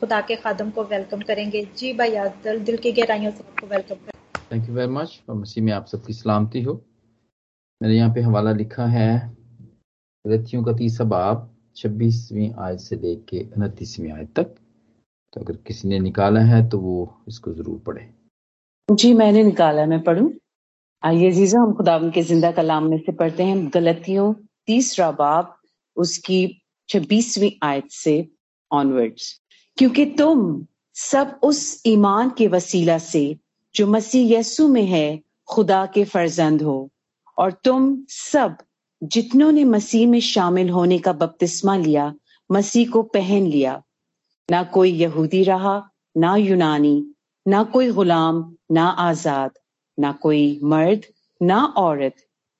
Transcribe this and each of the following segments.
खुदा के खादम को वेलकम करेंगे। जी भाई आदल दिल की गहराइयों से आपको वेलकम करें। थैंक यू वेरी मच और मसीह में आप सबकी सलामती हो। मैंने यहाँ पे हवाला लिखा है रथियों का तीसरा बाब छब्बीसवीं आयत से लेके उनतीसवीं आयत तक। तो अगर किसी ने निकाला है तो वो इसको ज़रूर पढ़े। जी मैंने निकाला मैं पढ़ू? आइए जीजा हम खुदा के ज़िंदा कलाम में से पढ़ते हैं। गलतियों तीसरा बाब उसकी छब्बीसवीं आयत से ऑनवर्ड्स क्योंकि तुम सब उस ईमान के वसीला से, जो मसीह यसु में है, खुदा के फर्जंद हो। और तुम सब जितनों ने मसीह में शामिल होने का बपतिस्मा लिया, मसीह को पहन लिया। ना कोई यहूदी रहा, ना यूनानी, ना कोई गुलाम, ना आज़ाद, ना कोई मर्द, ना औरत,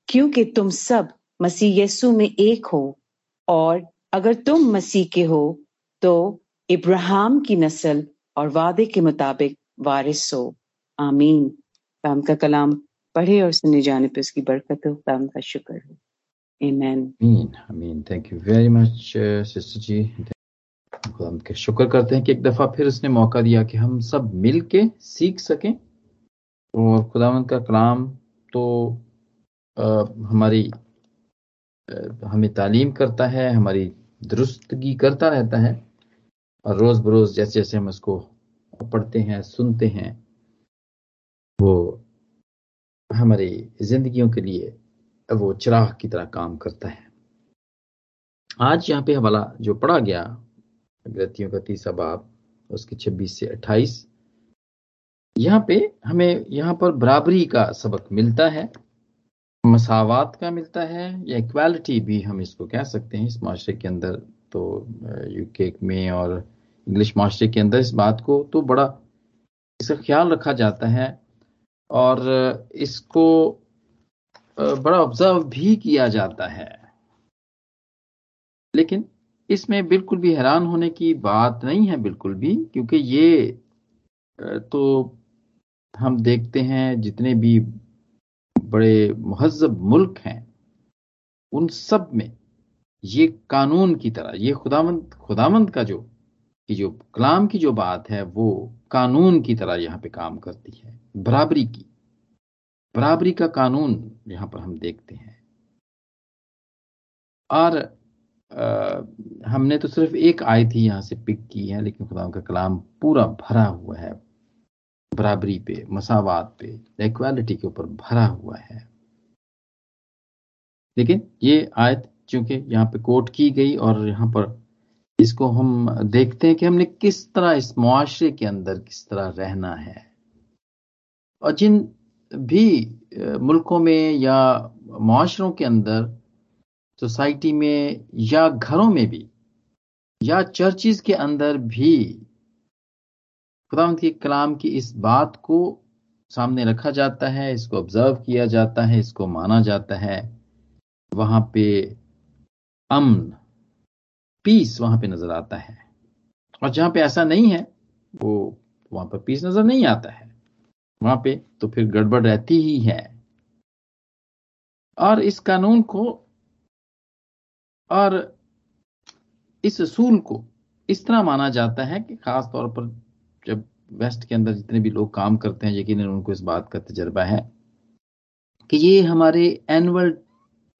क्योंकि तुम सब मसीह यसु में एक हो। और अगर तुम मसीह के हो तो इब्राहिम की नस्ल और वादे के मुताबिक वारिस हो। आमीन। काम का कलाम पढ़े और सुने जाने पे उसकी बरकत हो। काम का शुक्र हो। Amen. Amen. Uh. खुदा के शुक्र करते हैं कि एक दफ़ा फिर उसने मौका दिया कि हम सब मिल के सीख सकें। और खुदावंत का कलाम तो आ, हमारी आ, हमें तालीम करता है हमारी दुरुस्तगी करता रहता है। और रोज बरोज जैसे जैसे हम उसको पढ़ते हैं, सुनते हैं, वो हमारी जिंदगियों के लिए वो चिराग की तरह काम करता है। आज यहाँ पे हवाला जो पढ़ा गया ग्रथियों का तीसरा बाब, उसकी 26 से 28 यहाँ पे हमें यहाँ पर बराबरी का सबक मिलता है, मसावत का मिलता है, या इक्वालिटी भी हम इसको कह सकते हैं, इस माशरे के अंदर तो यूके में और इंग्लिश माशरे के अंदर इस बात को तो बड़ा इसका ख्याल रखा जाता है और इसको बड़ा ऑब्ज़र्व भी किया जाता है। लेकिन इसमें बिल्कुल भी हैरान होने की बात नहीं है बिल्कुल भी, क्योंकि ये तो हम देखते हैं जितने भी बड़े महजब मुल्क हैं, उन सब में ये कानून की तरह ये खुदामंद खुदामंद का जो की जो कलाम की जो बात है वो कानून की तरह यहाँ पे काम करती है। बराबरी की। बराबरी का कानून यहाँ पर हम देखते हैं। और आ, हमने तो सिर्फ़ एक आयत ही यहाँ से पिक की है लेकिन खुदा का कलाम पूरा भरा हुआ है। बराबरी पे मसावत पे इक्वालिटी के ऊपर भरा हुआ है। लेकिन ये आयत चूँकि यहाँ पे कोट की गई और यहाँ पर इसको हम देखते हैं कि हमने किस तरह इस मुआशरे के अंदर किस तरह रहना है। और जिन भी मुल्कों में या माशरों के अंदर, सोसाइटी में या घरों में भी, या चर्चिज के अंदर भी खुदा के कलाम की इस बात को सामने रखा जाता है, इसको ऑब्ज़र्व किया जाता है, इसको माना जाता है, वहाँ पे अमन, पीस वहाँ पे नज़र आता है। और जहाँ पे ऐसा नहीं है, वो वहाँ पर पीस नज़र नहीं आता है। वहाँ पे तो फिर गड़बड़ रहती ही है। और इस कानून को, और इस असूल को इस तरह माना जाता है कि खास तौर पर जब वेस्ट के अंदर जितने भी लोग काम करते हैं यकीन उनको इस बात का तजर्बा है कि ये हमारे एनुअल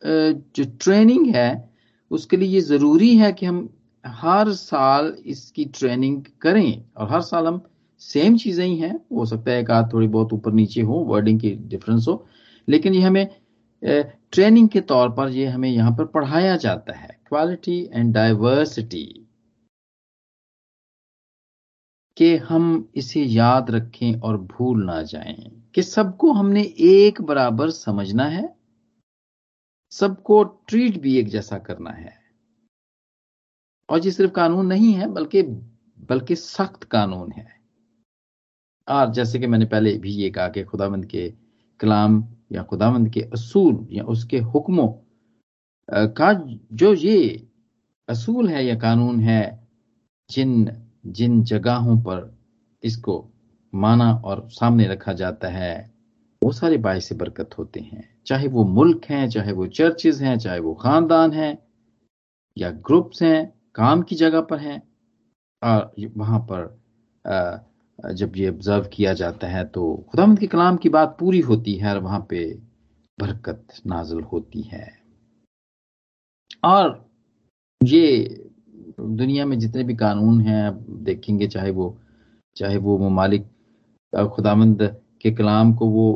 जो ट्रेनिंग है उसके लिए ये ज़रूरी है कि हम हर साल इसकी ट्रेनिंग करें। और हर साल हम सेम चीज़ें ही हैं। हो सकता है एक आध थोड़ी बहुत ऊपर नीचे हो वर्डिंग की डिफरेंस हो। लेकिन ये हमें ट्रेनिंग के तौर पर ये हमें यहाँ पर पढ़ाया जाता है। क्वालिटी एंड डाइवर्सिटी कि हम इसे याद रखें और भूल ना जाएँ। कि सबको हमने एक बराबर समझना है। सबको ट्रीट भी एक जैसा करना है। और ये सिर्फ़ कानून नहीं है, बल्कि बल्कि सख्त कानून है। और जैसे कि मैंने पहले भी ये कहा कि खुदावंद के कलाम या खुदावंद के असूल या उसके हुक्मों का जो ये असूल है या कानून है, जिन जिन जगहों पर इसको माना और सामने रखा जाता है वो सारे बायस बरकत होते हैं। चाहे वो मुल्क हैं, चाहे वो चर्चेज हैं, चाहे वो खानदान हैं, या ग्रुप्स हैं, काम की जगह पर हैं और वहाँ पर जब ये ऑब्ज़र्व किया जाता है तो खुदामंद के कलाम की बात पूरी होती है और वहाँ पे बरकत नाजल होती है। और ये दुनिया में जितने भी कानून हैं, आप देखेंगे चाहे वो चाहे वो ममालिक खुदामंद के कलाम को वो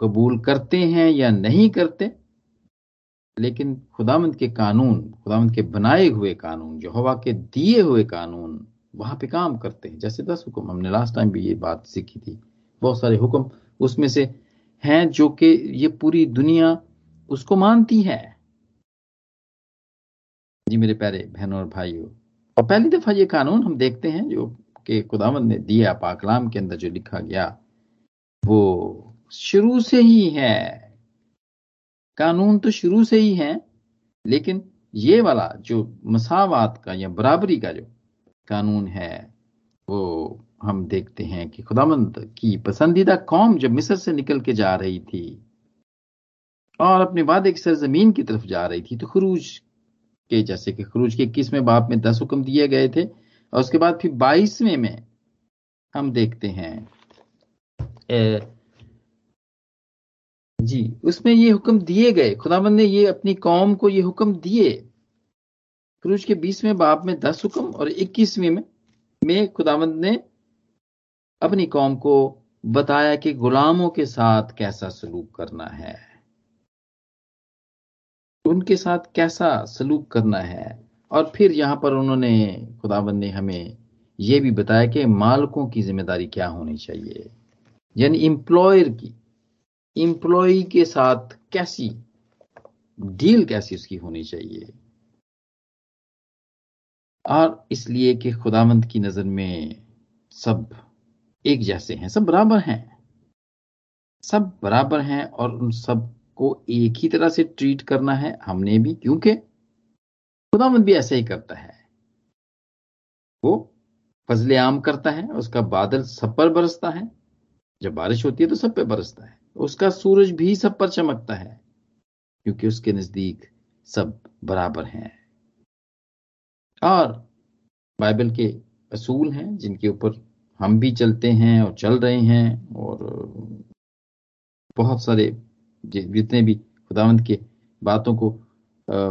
कबूल करते हैं या नहीं करते, लेकिन खुदामंद के कानून खुदामंद के बनाए हुए कानून जो हवा के दिए हुए कानून, वहाँ पे काम करते हैं। जैसे दस हुक्म, हमने लास्ट टाइम भी ये बात सीखी थी। बहुत सारे हुक्म उसमें से हैं जो कि ये पूरी दुनिया उसको मानती है। जी मेरे प्यारे बहनों और भाइयों, और पहली दफ़ा ये कानून हम देखते हैं जो कि खुदावंद ने दिया पाकलाम के अंदर जो लिखा गया, वो शुरू से ही है। कानून तो शुरू से ही है, लेकिन ये वाला जो मसावत का या बराबरी का जो कानून है, वो हम देखते हैं कि खुदामंद की पसंदीदा कौम जब मिस्र से निकल के जा रही थी और अपने वादे की सरजमीन की तरफ़ जा रही थी तो खरूज के, जैसे कि खरूज के इक्कीसवें बाप में दस हुक्म दिए गए थे और उसके बाद फिर बाईसवें में हम देखते हैं जी, उसमें ये हुक्म दिए गए। खुदाबंद ने ये अपनी कौम को ये हुक्म दिए। क्रूज के बीसवें बाप में दस हुक्म और इक्कीसवीं में में खुदावंद ने अपनी कौम को बताया कि गुलामों के साथ कैसा सलूक करना है। उनके साथ कैसा सलूक करना है। और फिर यहाँ पर उन्होंने, खुदाबंद ने हमें यह भी बताया कि मालकों की ज़िम्मेदारी क्या होनी चाहिए। यानी इंप्लॉयर की। इंप्लॉय के साथ कैसी डील कैसी उसकी होनी चाहिए? और इसलिए कि खुदामंद की नज़र में सब एक जैसे हैं, सब बराबर हैं। सब बराबर हैं और उन सबको एक ही तरह से ट्रीट करना है, हमने भी, क्योंकि खुदामंद भी ऐसा ही करता है। वो फजले आम करता है, उसका बादल सब पर बरसता है, जब बारिश होती है तो सब पे बरसता है। उसका सूरज भी सब पर चमकता है क्योंकि उसके नज़दीक सब बराबर हैं। और बाइबल के असूल हैं जिनके ऊपर हम भी चलते हैं और चल रहे हैं और बहुत सारे जितने भी खुदावंत के बातों को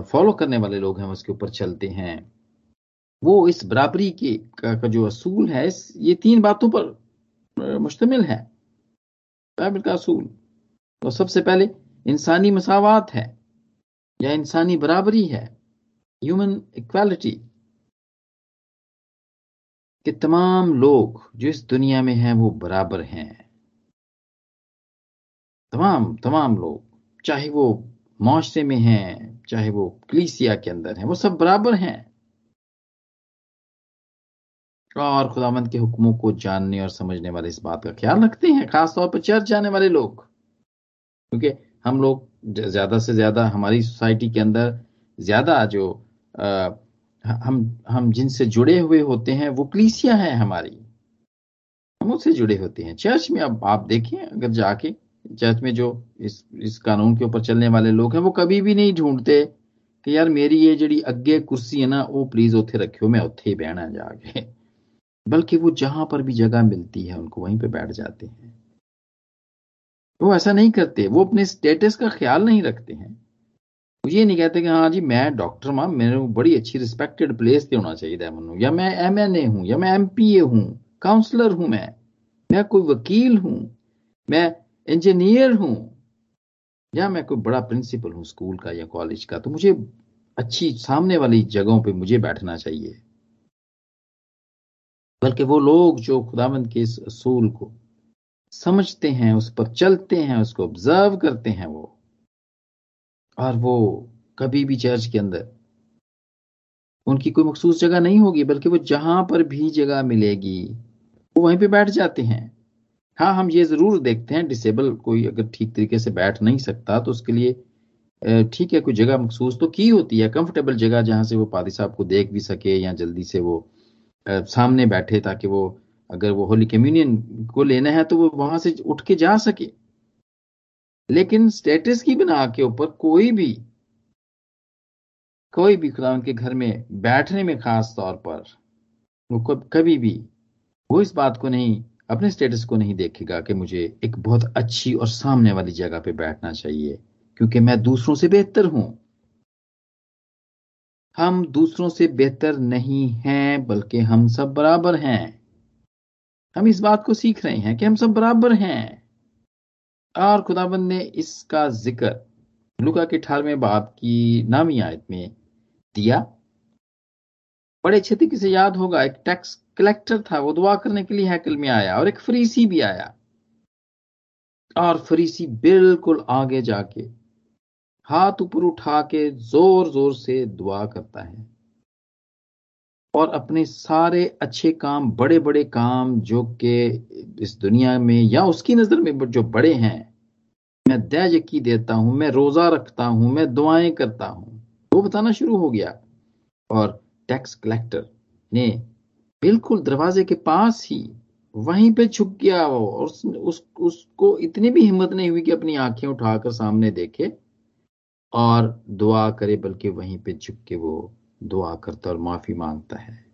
फॉलो करने वाले लोग हैं उसके ऊपर चलते हैं। वो इस बराबरी के का, का जो असूल है ये तीन बातों पर मुश्तमिल है। बाइबल का असूल। तो सबसे पहले इंसानी मसावत है, या इंसानी बराबरी है ह्यूमन इक्वालिटी कि तमाम लोग जो इस दुनिया में हैं, वो बराबर हैं। तमाम तमाम लोग, चाहे वो मुआरे में हैं, चाहे वो कलीसिया के अंदर हैं, वो सब बराबर हैं। और खुदामंद के हुक्मों को जानने और समझने वाले इस बात का ख्याल रखते हैं खासतौर पर चर्च जाने वाले लोग। क्योंकि हम लोग ज़्यादा से ज़्यादा हमारी सोसाइटी के अंदर ज़्यादा जो आ, हम हम जिनसे जुड़े हुए होते हैं वो क्लीसिया है हमारी। हम उससे जुड़े होते हैं। चर्च में अब आप देखें अगर जाके चर्च में जो इस इस कानून के ऊपर चलने वाले लोग हैं वो कभी भी नहीं ढूंढते कि यार मेरी ये जड़ी अगे कुर्सी है ना वो प्लीज़ उथे रखियो मैं उथे ही बहना जाके। बल्कि वो जहाँ पर भी जगह मिलती है, उनको वहीं पे बैठ जाते हैं। वो ऐसा नहीं करते, वो अपने स्टेटस का ख्याल नहीं रखते हैं। वो ये नहीं कहते कि हाँ जी, मैं डॉक्टर माँ मेरे बड़ी अच्छी रिस्पेक्टेड प्लेस पे होना चाहिए मनु या मैं एम एन ए हूँ, या मैं एम पी ए हूँ काउंसलर हूँ मैं मैं कोई वकील हूँ, मैं इंजीनियर हूँ, या मैं कोई बड़ा प्रिंसिपल हूँ स्कूल का या कॉलेज का तो मुझे अच्छी सामने वाली जगहों पे मुझे बैठना चाहिए। बल्कि वो लोग जो खुदावंद के इस असूल को समझते हैं, उस पर चलते हैं, उसको ऑब्ज़र्व करते हैं वो, और वो कभी भी चर्च के अंदर उनकी कोई मखसूस जगह नहीं होगी, बल्कि वो जहाँ पर भी जगह मिलेगी, वो वहीं पे बैठ जाते हैं। हाँ हम ये ज़रूर देखते हैं डिसेबल कोई अगर ठीक तरीके से बैठ नहीं सकता तो उसके लिए ठीक है, कोई जगह मखसूस तो की होती है कंफर्टेबल जगह जहाँ से वो पादी साहब को देख भी सके या जल्दी से वो सामने बैठे ताकि वो, अगर वो होली कम्युनियन को लेना है तो वो वहाँ से उठ के जा सके। लेकिन स्टेटस की बिना के ऊपर कोई भी कोई भी खुदा के घर में बैठने में खास तौर पर, वो कभी भी, वो इस बात को नहीं, अपने स्टेटस को नहीं देखेगा कि मुझे एक बहुत अच्छी और सामने वाली जगह पे बैठना चाहिए, क्योंकि मैं दूसरों से बेहतर हूँ। हम दूसरों से बेहतर नहीं हैं, बल्कि हम सब बराबर हैं। हम इस बात को सीख रहे हैं कि हम सब बराबर हैं। और खुदाबंद ने इसका ज़िक्र लुका के अठारहवें बाप की नामी आयत में दिया। बड़े अच्छे तरीके से याद होगा, एक टैक्स कलेक्टर था, वो दुआ करने के लिए हैकल में आया और एक फरीसी भी आया। और फरीसी बिल्कुल आगे जाके हाथ ऊपर उठा के ज़ोर ज़ोर से दुआ करता है। और अपने सारे अच्छे काम बड़े बड़े काम जो कि इस दुनिया में या उसकी नज़र में जो बड़े हैं मैं दया की देता हूँ मैं रोजा रखता हूँ मैं दुआएँ करता हूँ वो बताना शुरू हो गया। और टैक्स कलेक्टर ने बिल्कुल दरवाजे के पास ही वहीं पे छुप गया वो और उस, उस, उसको इतनी भी हिम्मत नहीं हुई कि अपनी आँखें उठाकर सामने देखे। और दुआ करे, बल्कि वहीं पे झुक के वो दुआ करता और माफ़ी माँगता है।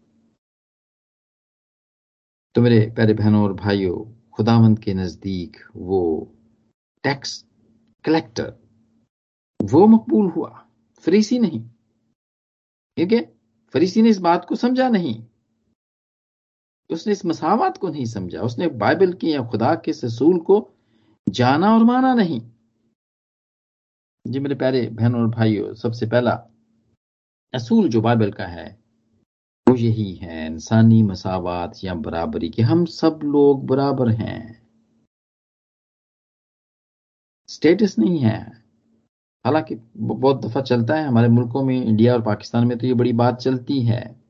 तो मेरे प्यारे बहनों और भाइयों, खुदावंत के नज़दीक वो टैक्स कलेक्टर वो मकबूल हुआ। फरीसी नहीं। ठीक है? फरीसी ने इस बात को समझा नहीं। उसने इस मसावत को नहीं समझा। उसने बाइबल की या खुदा के ससूल को जाना और माना नहीं। जी मेरे प्यारे बहनों और भाइयों, सबसे पहला, असूल जो बाइबल का है, वो यही है, इंसानी मसावत या बराबरी कि, हम सब लोग बराबर हैं। स्टेटस नहीं है। हालाँकि बहुत दफ़ा चलता है, हमारे मुल्कों में, इंडिया और पाकिस्तान में तो ये बड़ी बात चलती है।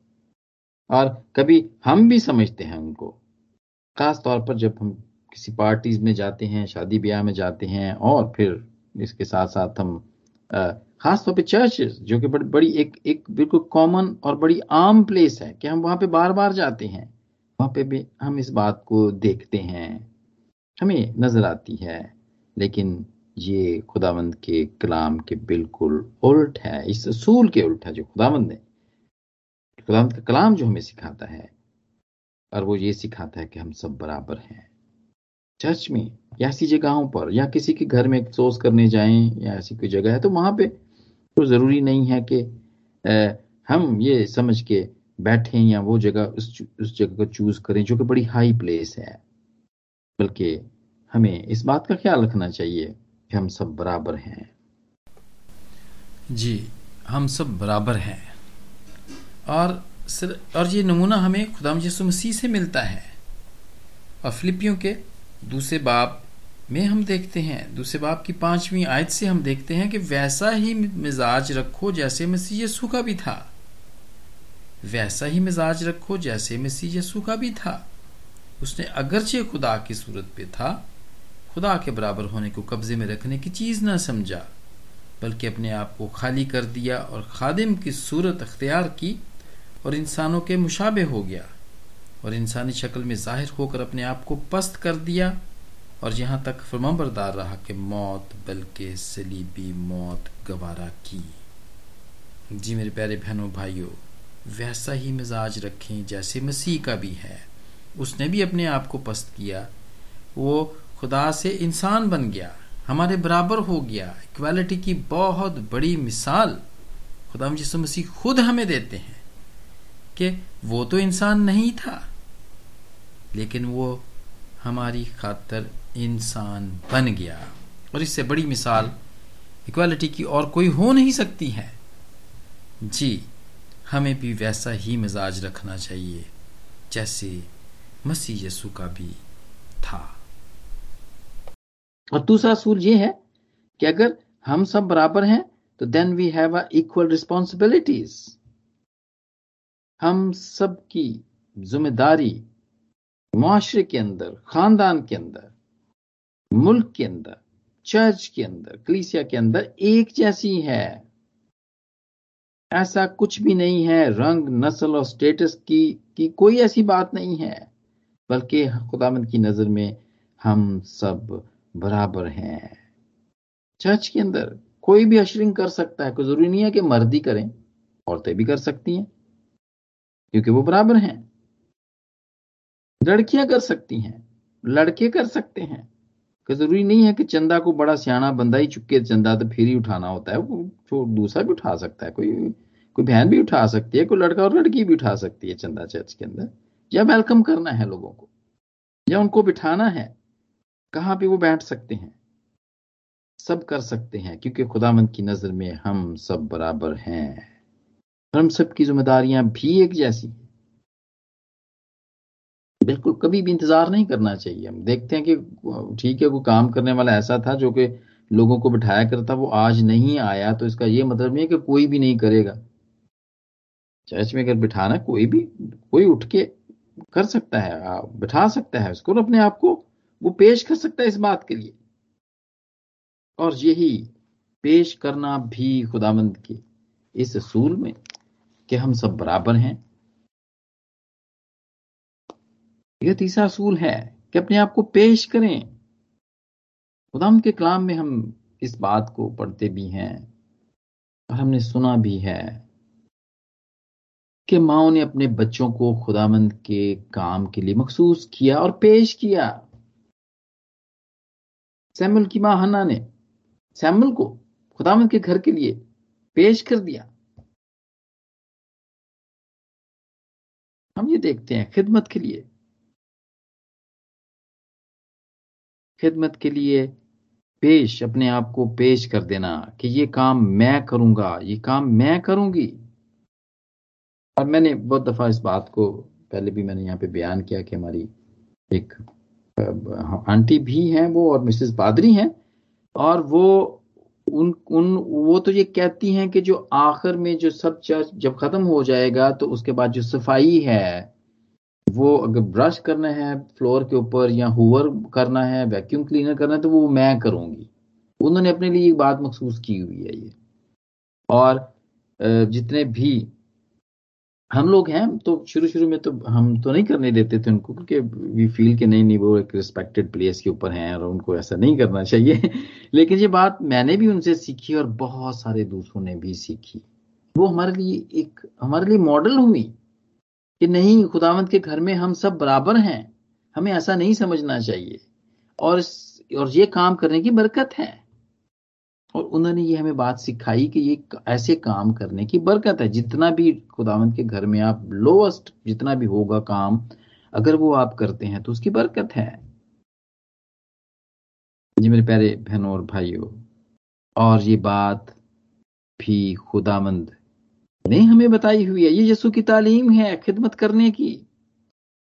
और कभी हम भी समझते हैं उनको खास तौर पर जब हम किसी पार्टीज़ में जाते हैं, शादी ब्याह में जाते हैं, और फिर इसके साथ साथ हम खास तौर पे चर्चेस जो कि बड़ी बड़ी एक एक बिल्कुल कॉमन और बड़ी आम प्लेस है कि हम वहाँ पे बार बार जाते हैं। वहाँ पे भी हम इस बात को देखते हैं। हमें नज़र आती है, लेकिन ये खुदावंद के कलाम के बिल्कुल उल्ट है, इस असूल के उल्ट है जो खुदावंद ने खुदावंद का कलाम जो हमें सिखाता है, और वो ये सिखाता है कि हम सब बराबर हैं। चर्च में या ऐसी जगहों पर, या किसी के घर में अफसोस करने जाएँ, या ऐसी कोई जगह है तो वहाँ पे तो ज़रूरी नहीं है कि हम ये समझ के बैठे या वो जगह उस उस जगह को चूज़ करें जो कि बड़ी हाई प्लेस है। बल्कि हमें इस बात का ख्याल रखना चाहिए कि हम सब बराबर हैं। जी, हम सब बराबर हैं। और सर, और ये नमूना हमें खुदाम यसु मसीह से मिलता है। और फिलिपियों के दूसरे बाप में हम देखते हैं, दूसरे बाप की पांचवी आयत से हम देखते हैं कि वैसा ही मिजाज रखो जैसे मसीह यसु का भी था। वैसा ही मिजाज रखो जैसे मसीह यसु का भी था। उसने अगरचे खुदा की सूरत पे था। खुदा के बराबर होने को कब्जे में रखने की चीज़ ना समझा, बल्कि अपने आप को खाली कर दिया और खादिम की सूरत अख्तियार की और इंसानों के मुशाबे हो गया। और इंसानी शक्ल में ज़ाहिर होकर अपने आप को पस्त कर दिया और यहाँ तक फरमाबरदार रहा कि मौत, बल्कि सलीबी मौत गवारा की। जी मेरे प्यारे बहनों, भाइयों, वैसा ही मिजाज रखें जैसे मसीह का भी है। उसने भी अपने आप को पस्त किया। वो खुदा से इंसान बन गया। हमारे बराबर हो गया। इक्वालिटी की बहुत बड़ी मिसाल खुदा जिस मसीह खुद हमें देते हैं कि वो तो इंसान नहीं था। लेकिन वो हमारी खातर इंसान बन गया। और इससे बड़ी मिसाल इक्वालिटी की और कोई हो नहीं सकती है। जी, हमें भी वैसा ही मिजाज रखना चाहिए, जैसे मसीह यसु का भी था। और दूसरा असूल ये है कि अगर हम सब बराबर हैं तो then we have equal responsibilities हम सब की ज़िम्मेदारी मुआरे के अंदर खानदान के अंदर मुल्क के अंदर चर्च के अंदर कलीसिया के अंदर एक जैसी है ऐसा कुछ भी नहीं है रंग नस्ल और स्टेटस की की कोई ऐसी बात नहीं है बल्कि खुदामंद की नज़र में हम सब बराबर हैं चर्च के अंदर कोई भी अशरिंग कर सकता है कोई ज़रूरी नहीं है कि मर्द करें औरतें भी कर सकती हैं क्योंकि वो बराबर हैं लड़कियाँ कर सकती हैं, लड़के कर सकते हैं। कि ज़रूरी नहीं है कि चंदा को बड़ा सियाना बंदा ही चुके चंदा तो फिर ही उठाना होता है। वो दूसरा भी उठा सकता है, कोई कोई बहन भी उठा सकती है, कोई लड़का और लड़की भी उठा सकती है चंदा चर्च के अंदर। या वेलकम करना है लोगों को, या उनको बिठाना है। कहाँ पे वो बैठ सकते हैं? सब कर सकते हैं, क्योंकि खुदामंद की नज़र में हम सब बराबर हैं। हम सब की जिम्मेदारियाँ भी एक जैसी हैं। बिल्कुल, कभी भी इंतज़ार नहीं करना चाहिए। हम देखते हैं कि, ठीक है कोई काम करने वाला ऐसा था जो कि लोगों को बिठाया करता वो आज नहीं आया तो इसका ये मतलब नहीं है कि कोई भी नहीं करेगा। चर्च में अगर बिठाना, कोई भी, कोई उठ के कर सकता है बिठा सकता है उसको अपने आप को वो पेश कर सकता है इस बात के लिए। और यही पेश करना भी खुदामंद के इस असूल में कि हम सब बराबर हैं यह तीसरा असूल है कि अपने आप को पेश करें। खुदाम के कलाम में हम इस बात को पढ़ते भी हैं और हमने सुना भी है कि माओ ने अपने बच्चों को खुदामंद के काम के लिए मखसूस किया और पेश किया। सैमुल की माँ हन्ना ने सैमुल को खुदामंद के घर के लिए पेश कर दिया। हम ये देखते हैं खिदमत के लिए खिदमत के लिए पेश, अपने आप को पेश कर देना कि ये काम मैं करूँगा, ये काम मैं करूँगी। और मैंने बहुत दफ़ा इस बात को, पहले भी मैंने यहाँ पे बयान किया कि हमारी एक आंटी भी हैं वो और मिसेस पादरी हैं और वो, उन उन, वो तो ये कहती हैं कि जो आखिर में जो सब चर्च जब खत्म हो जाएगा तो उसके बाद जो सफ़ाई है वो अगर ब्रश करना है फ्लोर के ऊपर या हुवर करना है वैक्यूम क्लीनर करना है तो वो मैं करूँगी। उन्होंने अपने लिए एक बात महसूस की हुई है ये। और जितने भी हम लोग हैं तो शुरू शुरू में तो हम तो नहीं करने देते थे उनको, क्योंकि वी फील के नहीं नहीं, वो एक रिस्पेक्टेड प्लेस के ऊपर हैं और उनको ऐसा नहीं करना चाहिए। लेकिन ये बात मैंने भी उनसे सीखी और बहुत सारे दूसरों ने भी सीखी। वो हमारे लिए एक, हमारे लिए मॉडल हुई। कि नहीं, खुदावंत के घर में हम सब बराबर हैं। हमें ऐसा नहीं समझना चाहिए। और और ये काम करने की बरकत है। और उन्होंने ये हमें बात सिखाई कि ये ऐसे काम करने की बरकत है। जितना भी खुदावंत के घर में आप लोएस्ट जितना भी होगा काम, अगर वो आप करते हैं तो उसकी बरकत है। जी मेरे प्यारे बहनों और भाइयों, और ये बात भी खुदामंद ने हमें बताई हुई है, ये यसु की तालीम है, खिदमत करने की।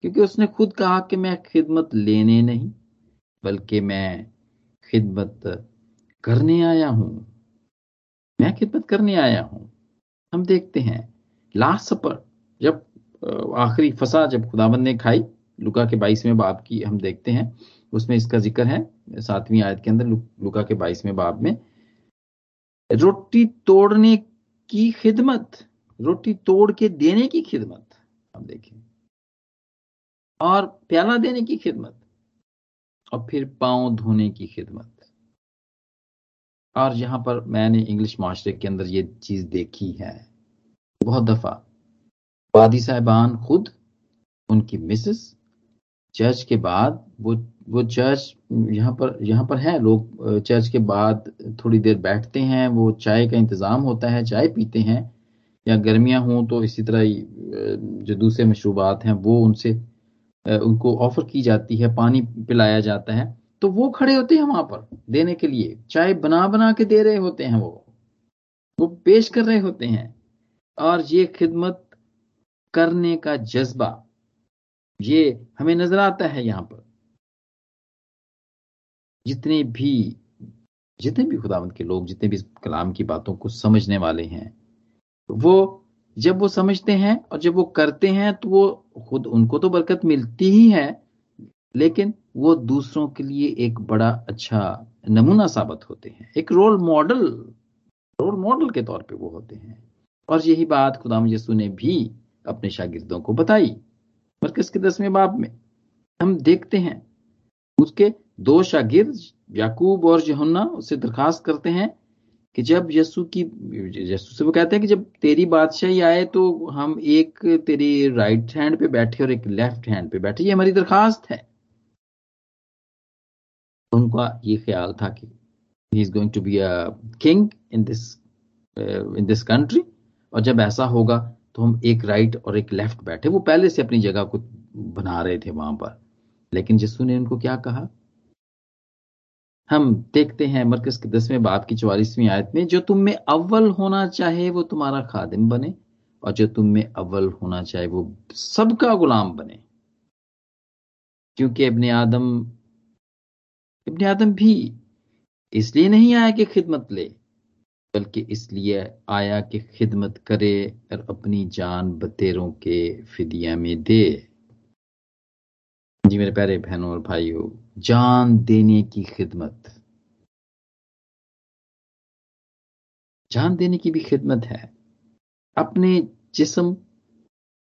क्योंकि उसने खुद कहा कि मैं खिदमत लेने नहीं, बल्कि मैं खिदमत करने आया हूँ। मैं खिदमत करने आया हूँ। हम देखते हैं, लास्ट सपर जब आखिरी फसा जब खुदाबंद ने खाई, लुका के बाईसवें बाप की हम देखते हैं, उसमें इसका ज़िक्र है, सातवीं आयत के अंदर लुका के बाईसवें बाप में, रोटी तोड़ने की खिदमत। रोटी तोड़ के देने की खिदमत हम देखें। और प्याला देने की खिदमत, और फिर पाँव धोने की खिदमत। और यहाँ पर मैंने इंग्लिश माशरे के अंदर ये चीज़ देखी है, बहुत दफ़ा, वादी साहबान खुद, उनकी मिसेस, चर्च के बाद, वो वो चर्च यहाँ पर यहाँ पर है, लोग चर्च के बाद थोड़ी देर बैठते हैं, वो चाय का इंतज़ाम होता है, चाय पीते हैं या गर्मियाँ हों तो इसी तरह जो दूसरे मशरूबात हैं, वो उनसे उनको ऑफ़र की जाती है, पानी पिलाया जाता है। तो वो खड़े होते हैं वहाँ पर देने के लिए। चाय बना बना के दे रहे होते हैं वो। वो पेश कर रहे होते हैं। और ये खिदमत करने का जज्बा, ये हमें नज़र आता है यहाँ पर। जितने भी जितने भी खुदावंत के लोग, जितने भी कलाम की बातों को समझने वाले हैं वो जब वो समझते हैं और जब वो करते हैं तो वो खुद, उनको तो बरकत मिलती ही है, लेकिन वो दूसरों के लिए एक बड़ा अच्छा नमूना साबित होते हैं। एक रोल मॉडल रोल मॉडल के तौर पे वो होते हैं। और यही बात खुदाम यसू ने भी अपने शागिर्दों को बताई, मरकज के दसवें बाब में। हम देखते हैं, उसके दो शागिर्द, याकूब और जहन्ना उससे दरखास्त करते हैं कि जब यस्सु की यसु से वो कहते हैं कि जब तेरी बादशाही आए तो हम एक तेरी राइट हैंड पे बैठे और एक लेफ़्ट हैंड पे बैठे। ये हमारी दरखास्त है। उनका ये ख्याल था कि he is going to be a king in this in this country और जब ऐसा होगा तो हम एक राइट और एक लेफ़्ट बैठे। वो पहले से अपनी जगह को बना रहे थे वहाँ पर। लेकिन जिसू ने उनको क्या कहा? हम देखते हैं मरकज के दसवें बाप की चौवालीसवीं आयत में, जो तुम में अव्वल होना चाहे, वो तुम्हारा खादिम बने, और जो तुम में अव्वल होना चाहे, वो सबका गुलाम बने। क्योंकि अपने आदम अपने आदम भी इसलिए नहीं आया कि खिदमत ले, बल्कि इसलिए आया कि खिदमत करे और अपनी जान बतेरों के फिदिया में दे। जी मेरे प्यारे बहनों और भाइयों जान देने की खिदमत। जान देने की भी खिदमत है। अपने जिस्म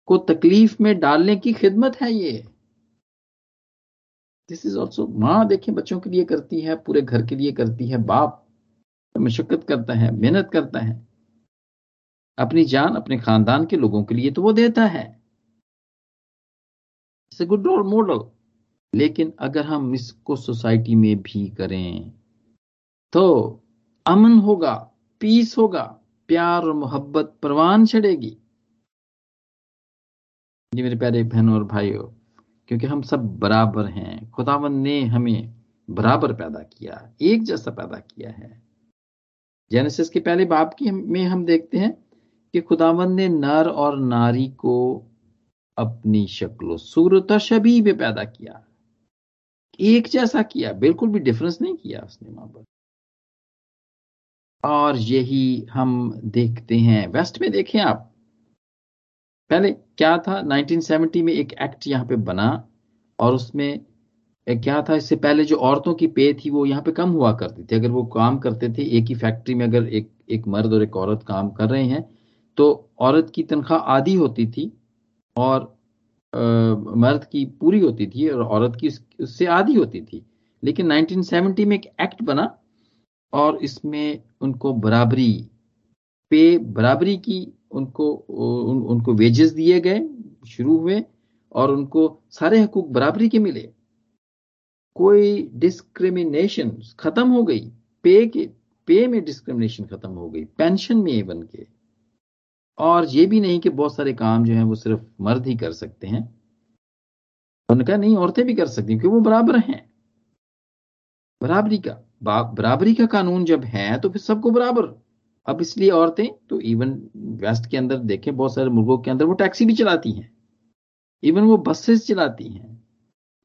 को तकलीफ़ में डालने की खिदमत है ये। दिस इज़ ऑल्सो माँ देखें, बच्चों के लिए करती है, पूरे घर के लिए करती है, बाप मशक्कत करता है, मेहनत करता है। अपनी जान अपने खानदान के लोगों के लिए तो वो देता है। गुड रोल मॉडल लेकिन अगर हम इसको सोसाइटी में भी करें तो अमन होगा, पीस होगा, प्यार और मोहब्बत परवान चढ़ेगी। जी मेरे प्यारे बहनों और भाइयों, क्योंकि हम सब बराबर हैं, खुदावन ने हमें बराबर पैदा किया, एक जैसा पैदा किया है। जेनेसिस के पहले बाप की में हम देखते हैं कि खुदावन ने नर और नारी को अपनी शक्लो, सूरत और शबी में पैदा किया। एक जैसा किया, बिल्कुल भी डिफरेंस नहीं किया उसने वहाँ पर। और यही हम देखते हैं। वेस्ट में देखें आप। पहले क्या था? 1970 में एक एक्ट यहाँ पे बना और उसमें क्या था? इससे पहले जो औरतों की पे थी वो यहाँ पे कम हुआ करती थी। अगर वो काम करते थे, एक ही फैक्ट्री में अगर एक एक मर्द और एक औरत काम कर रहे हैं तो औरत की तनख्वाह आधी होती थी और मर्द की पूरी होती थी और औरत की उससे आधी होती थी। लेकिन 1970 में एक एक्ट बना और इसमें उनको बराबरी पे बराबरी की उनको उन, उनको वेजेस दिए गए शुरू हुए और उनको सारे हकूक बराबरी के मिले। कोई डिस्क्रिमिनेशन खत्म हो गई पे के पे में डिस्क्रिमिनेशन खत्म हो गई पेंशन में बन के। और ये भी नहीं कि बहुत सारे काम जो है वो सिर्फ़ मर्द ही कर सकते हैं। उन्होंने कहा नहीं, औरतें भी कर सकती क्योंकि वो बराबर हैं। बराबरी का बराबरी का कानून जब है तो फिर सबको बराबर। अब इसलिए औरतें तो इवन वेस्ट के अंदर देखें, बहुत सारे मुल्कों के अंदर वो टैक्सी भी चलाती हैं। इवन वो बसेस चलाती हैं।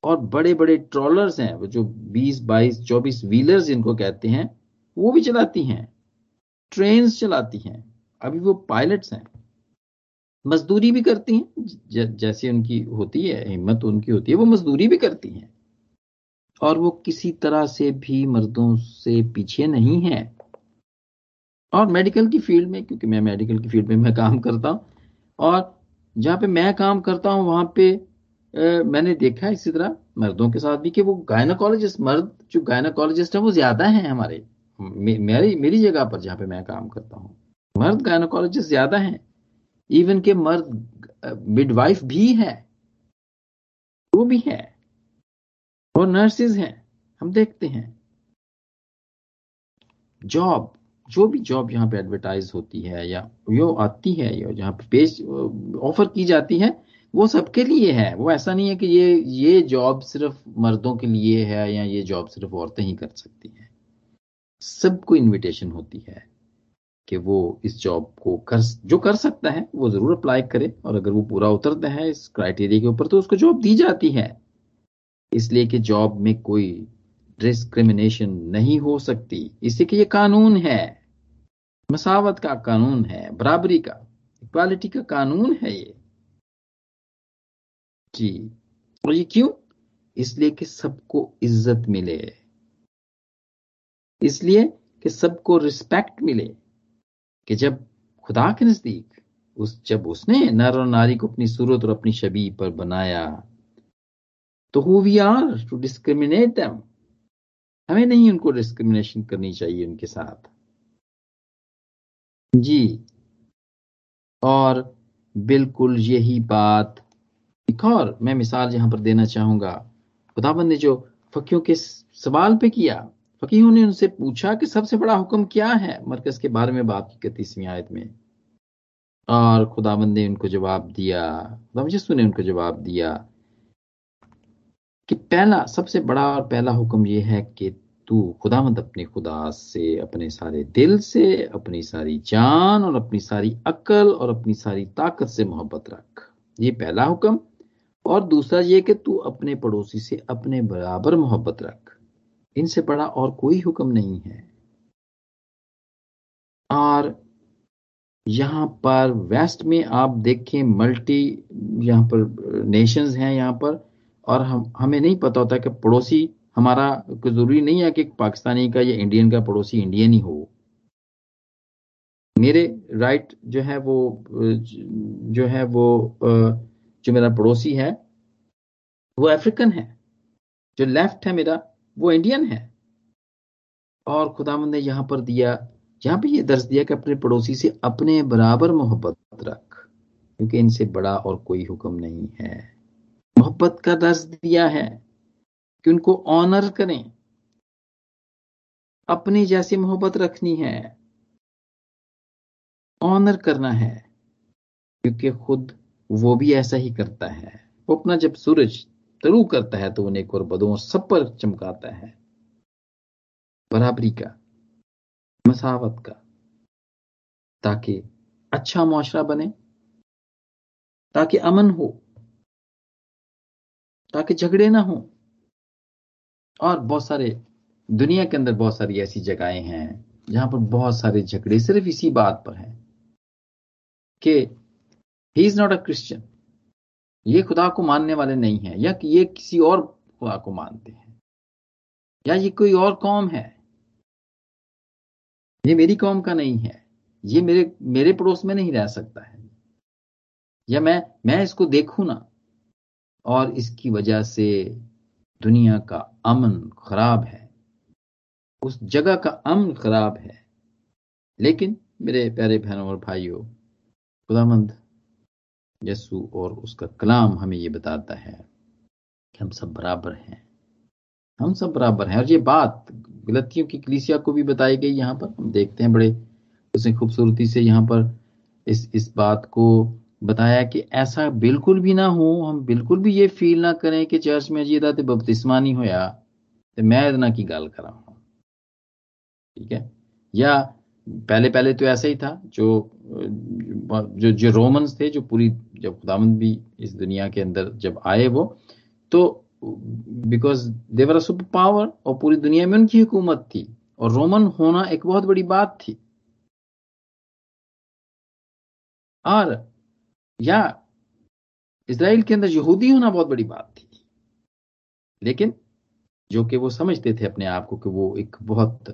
और बड़े बड़े ट्रॉलर्स हैं, वो जो 20 22 24 व्हीलर्स जिनको कहते हैं, वो भी चलाती हैं। ट्रेन चलाती हैं। अभी वो पायलट्स हैं। मजदूरी भी करती हैं जैसे उनकी होती है हिम्मत उनकी होती है वो मजदूरी भी करती हैं। और वो किसी तरह से भी मर्दों से पीछे नहीं है। और मेडिकल की फ़ील्ड में क्योंकि मैं मेडिकल की फ़ील्ड में मैं काम करता हूँ और जहाँ पे मैं काम करता हूँ वहाँ पे आ, मैंने देखा है इसी तरह मर्दों के साथ भी कि वो गायनाकोलॉजिस्ट मर्द जो गायनाकोलॉजिस्ट है वो ज़्यादा है हमारे मे, मेरी मेरी जगह पर जहाँ पे मैं काम करता हूँ। मर्द गायनोकोलॉजिस्ट ज़्यादा हैं। इवन के मर्द मिडवाइफ भी है। वो भी है। और नर्सिस हैं। हम देखते हैं। जॉब जो भी जॉब यहाँ पे एडवर्टाइज होती है या यो आती है, या जहाँ पे पेज ऑफ़र की जाती है, वो सबके लिए है। वो ऐसा नहीं है कि ये ये जॉब सिर्फ़ मर्दों के लिए है या ये जॉब सिर्फ़ औरतें ही कर सकती हैं। सबको इनविटेशन होती है। कि वो इस जॉब को कर जो कर सकता है, वो ज़रूर अप्लाई करे और अगर वो पूरा उतरता है इस क्राइटेरिया के ऊपर तो उसको जॉब दी जाती है। इसलिए कि जॉब में कोई डिस्क्रिमिनेशन नहीं हो सकती। इसलिए कि ये कानून है। मसावत का कानून है, बराबरी का। इक्वालिटी का कानून है ये। जी। और ये क्यों? इसलिए कि सबको इज़्ज़त मिले। इसलिए कि सबको रिस्पेक्ट मिले। कि जब खुदा के नज़दीक उस, जब उसने नर और नारी को अपनी सूरत और अपनी छवि पर बनाया तो who we are to discriminate them हमें नहीं उनको डिस्क्रिमिनेशन करनी चाहिए उनके साथ। जी। और बिल्कुल यही बात, एक और मैं मिसाल यहाँ पर देना चाहूँगा। खुदाबंद ने जो फकियों के सवाल पे किया फकीहों ने उनसे पूछा कि सबसे बड़ा हुक्म क्या है? मरकज के बारे में बात की इकतीसवीं आयत में। और खुदाबंद ने उनको जवाब दिया खुदा ने उनको जवाब दिया कि पहला, सबसे बड़ा और पहला हुक्म यह है कि तू खुदामंद अपने खुदा से, अपने सारे दिल से, अपनी सारी जान और अपनी सारी अक्ल और अपनी सारी ताकत से मोहब्बत रख। ये पहला हुक्म। और दूसरा ये कि तू अपने पड़ोसी से अपने बराबर मोहब्बत रख। इनसे बड़ा और कोई हुक्म नहीं है। और यहाँ पर वेस्ट में आप देखें मल्टी, यहाँ पर नेशंस हैं यहाँ पर, और हम, हमें नहीं पता होता कि पड़ोसी हमारा ज़रूरी नहीं है कि पाकिस्तानी का या इंडियन का पड़ोसी इंडियन ही हो। मेरे राइट जो है वो, जो है वो, जो मेरा पड़ोसी है, वो अफ्रीकन है, जो लेफ़्ट है मेरा वो इंडियन है। और खुदामंद ने यहाँ पर दिया, यहाँ पे ये दर्ज दिया कि अपने पड़ोसी से अपने बराबर मोहब्बत रख, क्योंकि इनसे बड़ा और कोई हुक्म नहीं है। मोहब्बत का दर्ज दिया है कि उनको ऑनर करें। अपनी जैसी मोहब्बत रखनी है। ऑनर करना है, क्योंकि खुद वो भी ऐसा ही करता है। वो अपना जब सूरज तरु करता है तो उन्हें और बदों सब पर चमकाता है। बराबरी का, मसावत का, ताकि अच्छा मुआशरा बने, ताकि अमन हो, ताकि झगड़े ना हो, और बहुत सारे, दुनिया के अंदर बहुत सारी ऐसी जगहें हैं, जहाँ पर बहुत सारे झगड़े सिर्फ़ इसी बात पर हैं, कि he is not a Christian ये खुदा को मानने वाले नहीं है, या ये किसी और खुदा को मानते हैं, या ये कोई और कौम है। ये मेरी कौम का नहीं है, ये मेरे मेरे पड़ोस में नहीं रह सकता है। या मैं मैं इसको देखू ना, और इसकी वजह से दुनिया का अमन खराब है, उस जगह का अमन खराब है। लेकिन मेरे प्यारे बहनों और भाइयों, खुदामंद यसु और उसका कलाम हमें ये बताता है कि हम सब बराबर हैं। हम सब बराबर हैं। और ये बात गलतियों की कलीसिया को भी बताई गई यहाँ पर। हम देखते हैं बड़े उसने खूबसूरती से यहाँ पर इस इस बात को बताया कि ऐसा बिल्कुल भी ना हो, हम बिल्कुल भी ये फील ना करें कि चर्च में जी ते बपतिस्मा नहीं होया तो मैं इतना की गल करा हूँ। ठीक है? या पहले पहले तो ऐसा ही था, जो जो जो रोमन्स थे, जो पूरी, जब खुदामंद भी इस दुनिया के अंदर जब आए वो तो बिकॉज़ देवर सुपर पावर और पूरी दुनिया में उनकी हुकूमत थी, और रोमन होना एक बहुत बड़ी बात थी। और, या इसराइल के अंदर यहूदी होना बहुत बड़ी बात थी। लेकिन, जो कि वो समझते थे अपने आप को कि वो एक बहुत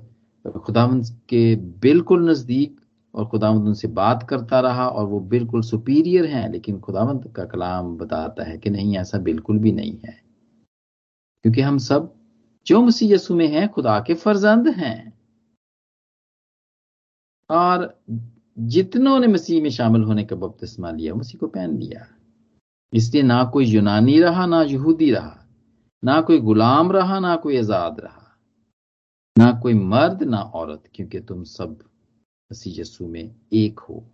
खुदावंत के बिल्कुल नज़दीक और खुदावंत उनसे बात करता रहा और वो बिल्कुल सुपीरियर हैं, लेकिन खुदावंत का कलाम बताता है कि नहीं, ऐसा बिल्कुल भी नहीं है। क्योंकि हम सब जो मसीह यसु में हैं, खुदा के फर्जंद हैं। और जितनों ने मसीह में शामिल होने का बपतिस्मा लिया मसीह को पहन लिया। इसलिए ना कोई यूनानी रहा, ना यहूदी रहा, ना कोई गुलाम रहा, ना कोई आज़ाद रहा। ना कोई मर्द, ना औरत, क्योंकि तुम सब मसीह यसु में एक हो।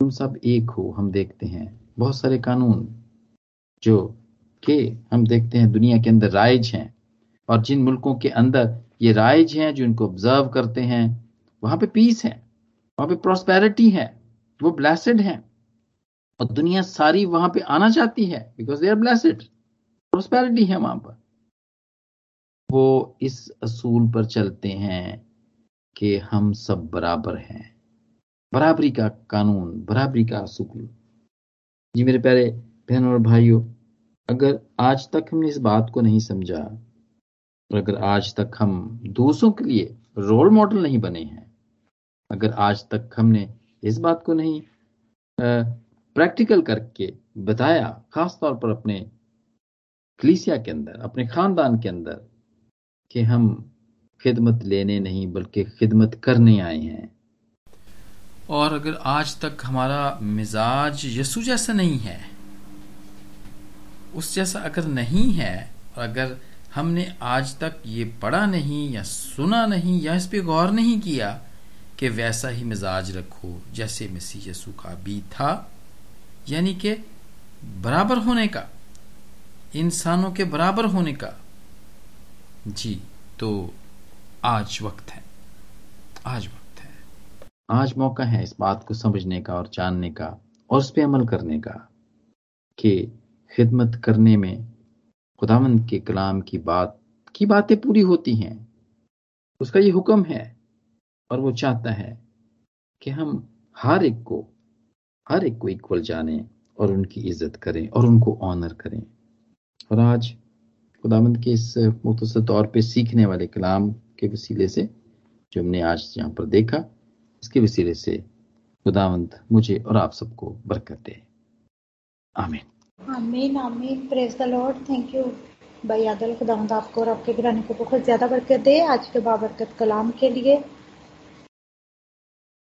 तुम सब एक हो, हम देखते हैं। बहुत सारे कानून जो के हम देखते हैं दुनिया के अंदर राइज हैं और जिन मुल्कों के अंदर ये राइज हैं, जो इनको ऑब्ज़र्व करते हैं, वहाँ पे पीस है, वहाँ पे प्रोस्पेरिटी है, वो ब्लेसड है। और दुनिया सारी वहाँ पे आना चाहती है because they are blessed prosperity है वहाँ पर। वो इस असूल पर चलते हैं कि हम सब बराबर हैं। बराबरी का कानून, बराबरी का असूल। जी मेरे प्यारे बहनों और भाइयों, अगर आज तक हमने इस बात को नहीं समझा, और अगर आज तक हम दूसरों के लिए रोल मॉडल नहीं बने हैं, अगर आज तक हमने इस बात को नहीं प्रैक्टिकल करके बताया खास तौर पर अपने कलीसिया के अंदर, अपने खानदान के अंदर कि हम खिदमत लेने नहीं, बल्कि खिदमत करने आए हैं। और अगर आज तक हमारा मिजाज यसु जैसा नहीं है, उस जैसा अगर नहीं है, और अगर हमने आज तक ये पढ़ा नहीं, या सुना नहीं, या इस पे गौर नहीं किया, कि वैसा ही मिजाज रखो, जैसे मसीह यसु का भी था, यानी कि बराबर होने का, इंसानों के बराबर होने का जी तो आज वक्त है। आज वक्त है। आज मौका है इस बात को समझने का और जानने का और उस पर अमल करने का कि खिदमत करने में खुदावंद के कलाम की बात, की बातें पूरी होती हैं। उसका ये हुक्म है और वो चाहता है कि हम हर एक को, हर एक को इक्वल जाने और उनकी इज़्ज़त करें और उनको ऑनर करें। और आज खुदामंद के इस मुख्तर तौर पे सीखने वाले कलाम के वसीले से जो हमने आज यहाँ पर देखा, इसके वसीले से खुदावंद मुझे और आप सबको बरकत दे। आमीन। आमीन आमीन। Praise the lord thank you भाई आदल खुदावंद आपको और आपके घराने को बहुत ज़्यादा बरकत दे। आज के बाबरकत कलाम के लिए